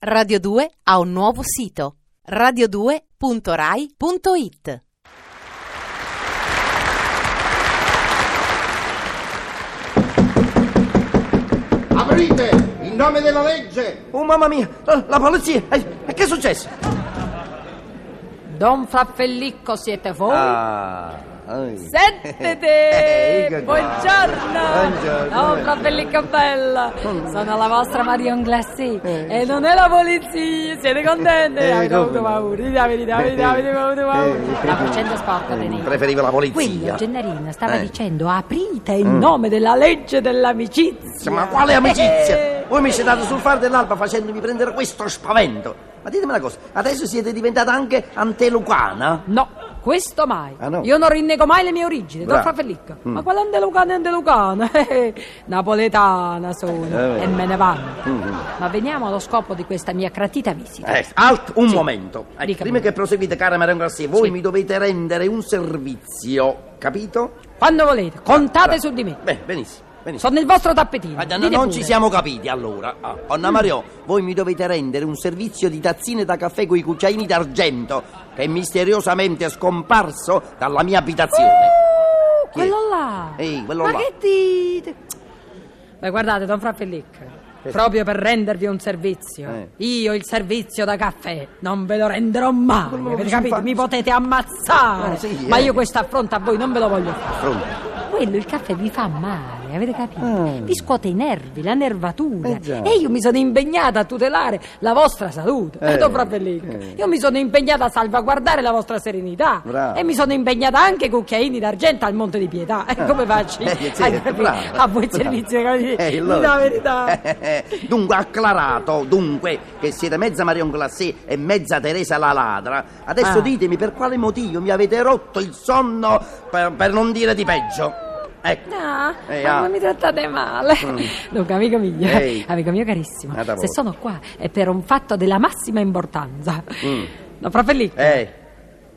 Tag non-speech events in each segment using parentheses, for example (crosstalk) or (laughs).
Radio 2 ha un nuovo sito radio2.rai.it. Aprite! In nome della legge! Oh mamma mia, la, la polizia! Eh, che è successo? Don Fraffellicco siete voi? Ah, Ecco (laughs) qua. Buongiorno! Buongiorno. Don Fraffellicco bella! Sono la vostra Marion Glacé e non è la polizia! Siete contenti? Eh, Avete avuto come? paura? Dite la verità, avete, avete avuto paura? Eh, La faccenda sporca, Benito. Preferivo la Quello, polizia. Gennarina, stava Eh. Mm. dicendo aprite in nome della legge dell'amicizia. Ma quale amicizia? Eh. Voi mi siete dato sul fare dell'alba facendomi prendere questo spavento. Ma ditemi una cosa, adesso siete diventata anche antelucana? No, questo mai. Ah, no? Io non rinnego mai le mie origini, Don Bravo. Fraffellicco. Mm. Ma quella andelucana è andelucana. (laughs) eh, Napoletana sono Eh. e me ne vanno. Mm. Ma veniamo allo scopo di questa mia gratita visita. Eh, alt, un Sì. momento. Dica prima che proseguite, cara Marion Garcia, voi Sì. mi dovete rendere un servizio, capito? Quando volete, contate Bra- su di me. Beh, benissimo, benissimo. Sono nel vostro tappetino. No, dite non pure. ci siamo capiti allora. Ah, Anna Mario, voi mi dovete rendere un servizio di tazzine da caffè con i cucciaini d'argento che è misteriosamente scomparso dalla mia abitazione. Uh, Chi è? quello là. Ehi, quello Ma là. che dite? Beh, guardate, Don Fraffellicco. Proprio per rendervi un servizio. Eh. Io il servizio da caffè non ve lo renderò mai. Ma Avete capito? fa- Mi potete ammazzare. Eh, sì, ma eh. io questo affronto a voi non ve lo voglio fare. Pronto? Quello il caffè vi fa male, avete capito? Mm. Vi scuote i nervi, la nervatura. Eh, e io mi sono impegnata a tutelare la vostra salute. Eh, Eh, Don Fratellico, eh. io mi sono impegnata a salvaguardare la vostra serenità. Bravo. E mi sono impegnata anche con cucchiaini d'argento al Monte di Pietà. E come faccio? Eh, sì, a, bravo, a voi bravo. servizio? Eh, allora. la verità. dunque, acclarato, dunque, che siete mezza Marion Glacé e mezza Teresa la ladra. Adesso Ah. ditemi per quale motivo mi avete rotto il sonno per, per non dire di peggio. Ecco. No, Eh, ma ah. non mi trattate male. (laughs) Dunque, amico mio, Ehi. amico mio carissimo, se sono qua è per un fatto della massima importanza. Mm. No, Fratellico, Eh,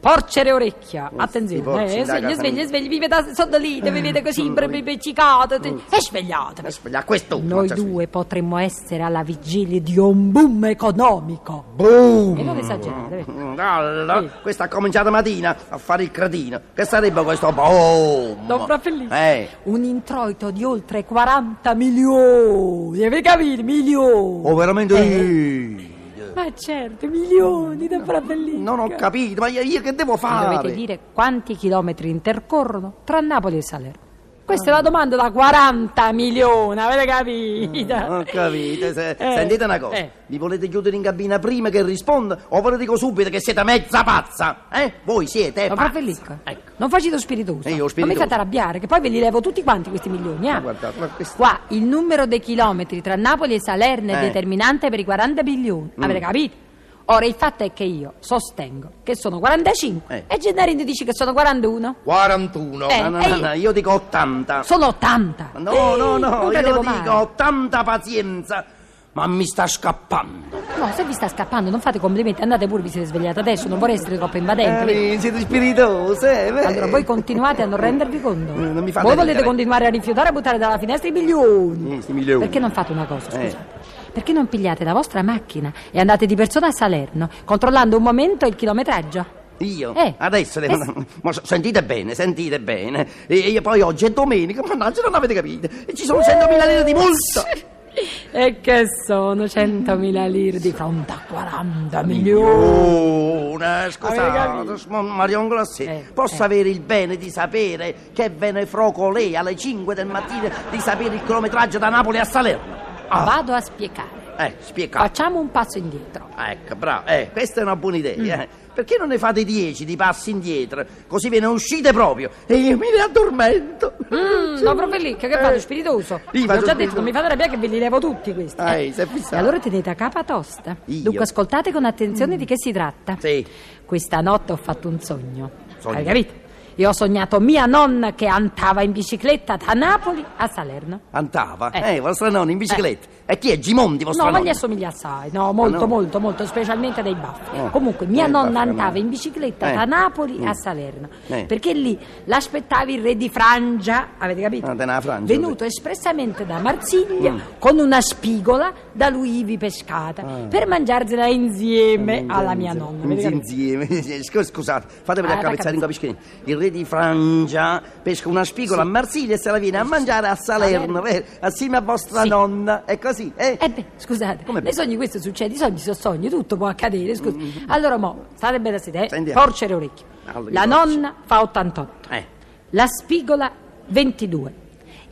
porcere orecchia, attenzione, eh, da svegli, casa svegli, mia. svegli, vi vedete sotto lì, vi vedete così, imbrecicate, e svegliatevi. aspetta, a questo. Noi due potremmo essere alla vigilia di un boom economico. Boom! E non esagerate, vedi? Mm, Allora, questa ha cominciato mattina a fare il cretino. Che sarebbe questo boom? Don Fratellico, Eh. un introito di oltre 40 milioni, avete capito? Milioni. Oh, veramente? Eh. Ma certo, milioni da Fratellico. Non ho capito, ma io, io che devo Mi fare? dovete dire quanti chilometri intercorrono tra Napoli e Salerno. Questa è la domanda da 40 milioni, avete capito? Ho capito. Se- Eh, Sentite una cosa, eh. mi volete chiudere in cabina prima che risponda o ve lo dico subito che siete mezza pazza? Eh? Voi siete Ma pazza. Ecco. non faccio spiritoso. Eh, io Non mi spiritoso. fate arrabbiare, che poi ve li levo tutti quanti questi milioni. Eh? Ma guardate, ma questo- Qua il numero dei chilometri tra Napoli e Salerno è Eh. determinante per i 40 milioni. Avete capito? Ora il fatto è che io sostengo che sono 45 Eh. e Gennarino dice che sono 41. 41. Eh. No, no, e no, io- no, io dico 80. Sono 80. No, no, Eh, no, non io credevo dico mai. 80 pazienza. Ma mi sta scappando. No, se vi sta scappando, non fate complimenti, andate pure, vi siete svegliati adesso, non vorrei essere troppo invadenti. vedi? Eh, siete spiritose. eh, Allora, voi continuate a non rendervi conto? Eh, non mi fate voi volete ridere. continuare a rifiutare e buttare dalla finestra i milioni? Eh, sti milioni. Perché non fate una cosa, Eh. scusate? Perché non pigliate la vostra macchina e andate di persona a Salerno, controllando un momento il chilometraggio? Io? Eh. Adesso devo... Eh. (laughs) Ma sentite bene, sentite bene. E io poi oggi è domenica, mannaggia, non avete capito. E ci sono 100.000 lire di multa. (laughs) E che sono 100.000 lire di fronte a 40 milioni? Scusate, Marion Glacé, Eh, posso eh. avere il bene di sapere che ve ne froco lei alle 5 del mattino di sapere il chilometraggio da Napoli a Salerno? Ah, Vado a spiegare. eh, spiegate. Facciamo un passo indietro. Ecco, bravo, eh, questa è una buona idea. Mm. eh. Perché non ne fate 10 di passi indietro? Così ve ne uscite proprio e io mi addormento. Mm, no, proprio lì, che, che Eh. spiritoso? Io Vi faccio ho già detto, spiritoso. non mi fate arrabbiare che ve li levo tutti questi. Ah, eh. sei fissato. E allora tenete a capa tosta. Io? Dunque ascoltate con attenzione di che si tratta. Sì. Questa notte ho fatto un sogno. Sogno. Hai capito? Io ho sognato mia nonna che andava in bicicletta da Napoli a Salerno. Antava? Eh. Eh, vostra nonna in bicicletta. E chi è Gimondi, vostra No, ma nonna? gli assomiglia assai, no, molto, no? molto, molto, specialmente dei baffi. Oh. Comunque, mia Eh, nonna baffi, andava no. in bicicletta Eh. da Napoli Mm. a Salerno, Eh. perché lì l'aspettava il re di Frangia, avete capito? Ah, della Frangia, Venuto espressamente da Marsiglia con una spigola da lui ivi pescata, per mangiarsela insieme alla mia nonna. avete capito? Insieme. (laughs) Scu- Scusate, fatemi Ah, la capezzare in capisci Il re di Frangia pesca una spigola a Marsiglia e se la viene a mangiare a Salerno, vero? assieme a vostra Sì. nonna. È così, eh? Eh beh, scusate, Come nei beh? sogni questo succede, i sogni sono sogni, tutto può accadere, scusa. Allora mo, state bene a sedere, eh? Sentiamo. porce le orecchie. Allora, La che nonna fa 88, Eh. la spigola 22.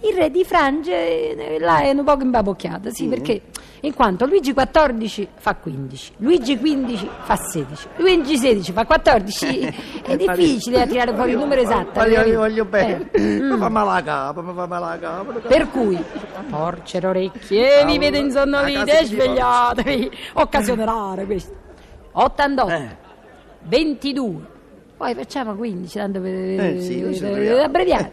Il re di Francia eh, là è un po' imbabocchiata, sì, perché in quanto Luigi 14 fa 15, Luigi 15 fa 16, Luigi 16 fa 14, (laughs) è difficile a tirare fuori il numero esatto. Ma io, io capito? voglio bene. Eh, Mi mm. fa male la capa, mi fa male la capa. Per cui, porce le orecchie, vi vedo insonnolite A casa e si svegliatevi. Occasione rara questa. 88, Eh. 22, poi facciamo 15, tanto per, Eh, sì, per abbreviamo. abbreviare.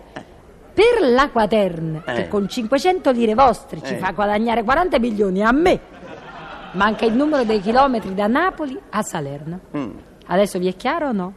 Per la quaterna, Eh. che con 500 lire vostre ci Eh. fa guadagnare 40 milioni a me, manca il numero dei chilometri da Napoli a Salerno. Mm. Adesso vi è chiaro o no?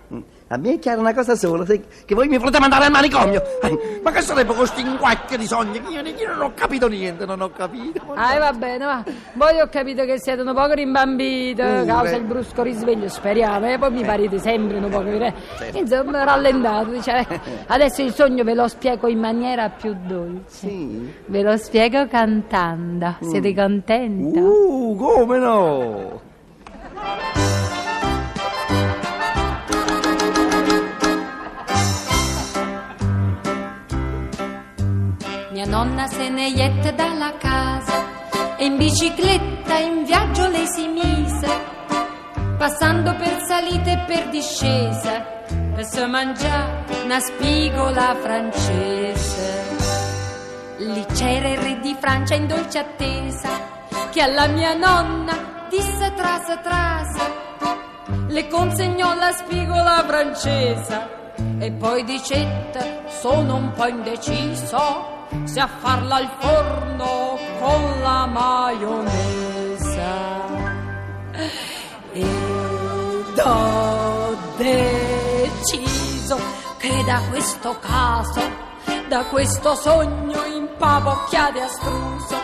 Mm. A me è chiara una cosa sola, che voi mi volete mandare al manicomio. Eh, Ma che sarebbe questo inguacchio di sogni? Io, io non ho capito niente, non ho capito. Ah, va bene, va. Voi ho capito che siete un poco rimbambito, Pure. causa il brusco risveglio, speriamo, e poi mi parete sempre un poco, eh. Certo. insomma, rallentato, dice. (laughs) Adesso il sogno ve lo spiego in maniera più dolce. Sì. Ve lo spiego cantando. Siete contenti? Uh, come no? Nonna se ne jette dalla casa e in bicicletta in viaggio lei si mise, passando per salite e per discese, per se mangiare una spigola francese. Lì c'era il re di Francia in dolce attesa, che alla mia nonna disse trase trase, le consegnò la spigola francese e poi dicette sono un po' indeciso se a farla al forno con la maionese ed ho deciso che da questo caso da questo sogno impavocchiato e astruso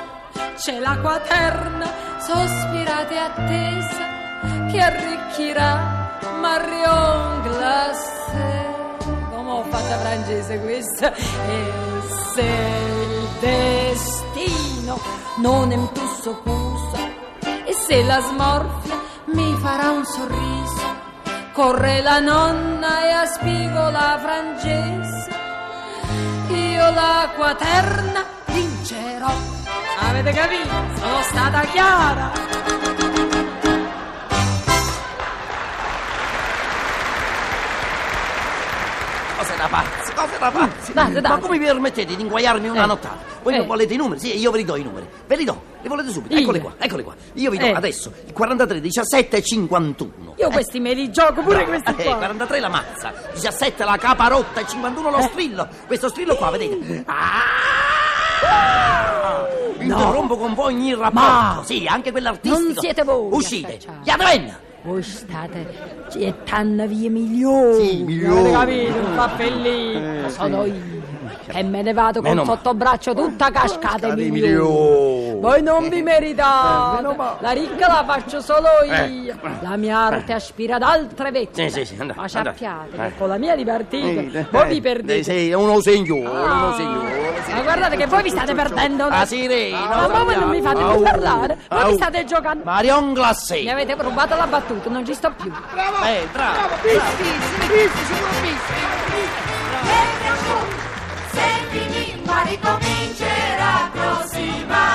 c'è la quaterna sospirata e attesa che arricchirà Marion Glacé fatto francese questa e se il destino non è un tusso cuso e se la smorfia mi farà un sorriso corre la nonna e a spigola francese io la quaterna vincerò avete capito? sono stata chiara da pazzi. Date, date. Ma come vi permettete di inguaiarmi una Eh. nottata? Voi Eh. non volete i numeri? Sì, io ve li do i numeri. Ve li do, li volete subito. Io. Eccoli qua, eccoli qua. Io vi do Eh. adesso il 43, 17 e 51. Io questi me li gioco pure questi Eh, qua. 43 la mazza, 17 la capa rotta e 51 lo strillo. Questo strillo qua, vedete? Ah! Interrompo con voi ogni rapporto. Ma- Sì, anche quell'artistico. Non siete voi Uscite. scacciare. Yadven! Voi state gettando via milioni. Sì, milioni. Avete capito? Un cappellino. Eh, Sono sì. io. Che me ne vado con Meno sottobraccio tutta cascata Cascate i i milioni. milioni. Voi non vi Eh, meritate. meno male. La ricca la faccio solo Eh. io. La mia arte aspira ad altre vette. Sì, sì, sì, andate, Ma andate. sappiate Eh. che con la mia di partita Eh, voi eh, vi perdete. eh, Sei uno signore, Ah, uno signore. Ma guardate che voi vi state perdendo. Ah, sirena. Ma voi non mi fate più Au. parlare. Voi Au. mi state giocando. Marion Mi Glacé. avete rubato la battuta, non ci sto più. Bravo! Eh, bravo. Bravo, bravissimi, bravissimi, sicuro bravissimi. Ma ricomincerà prossimamente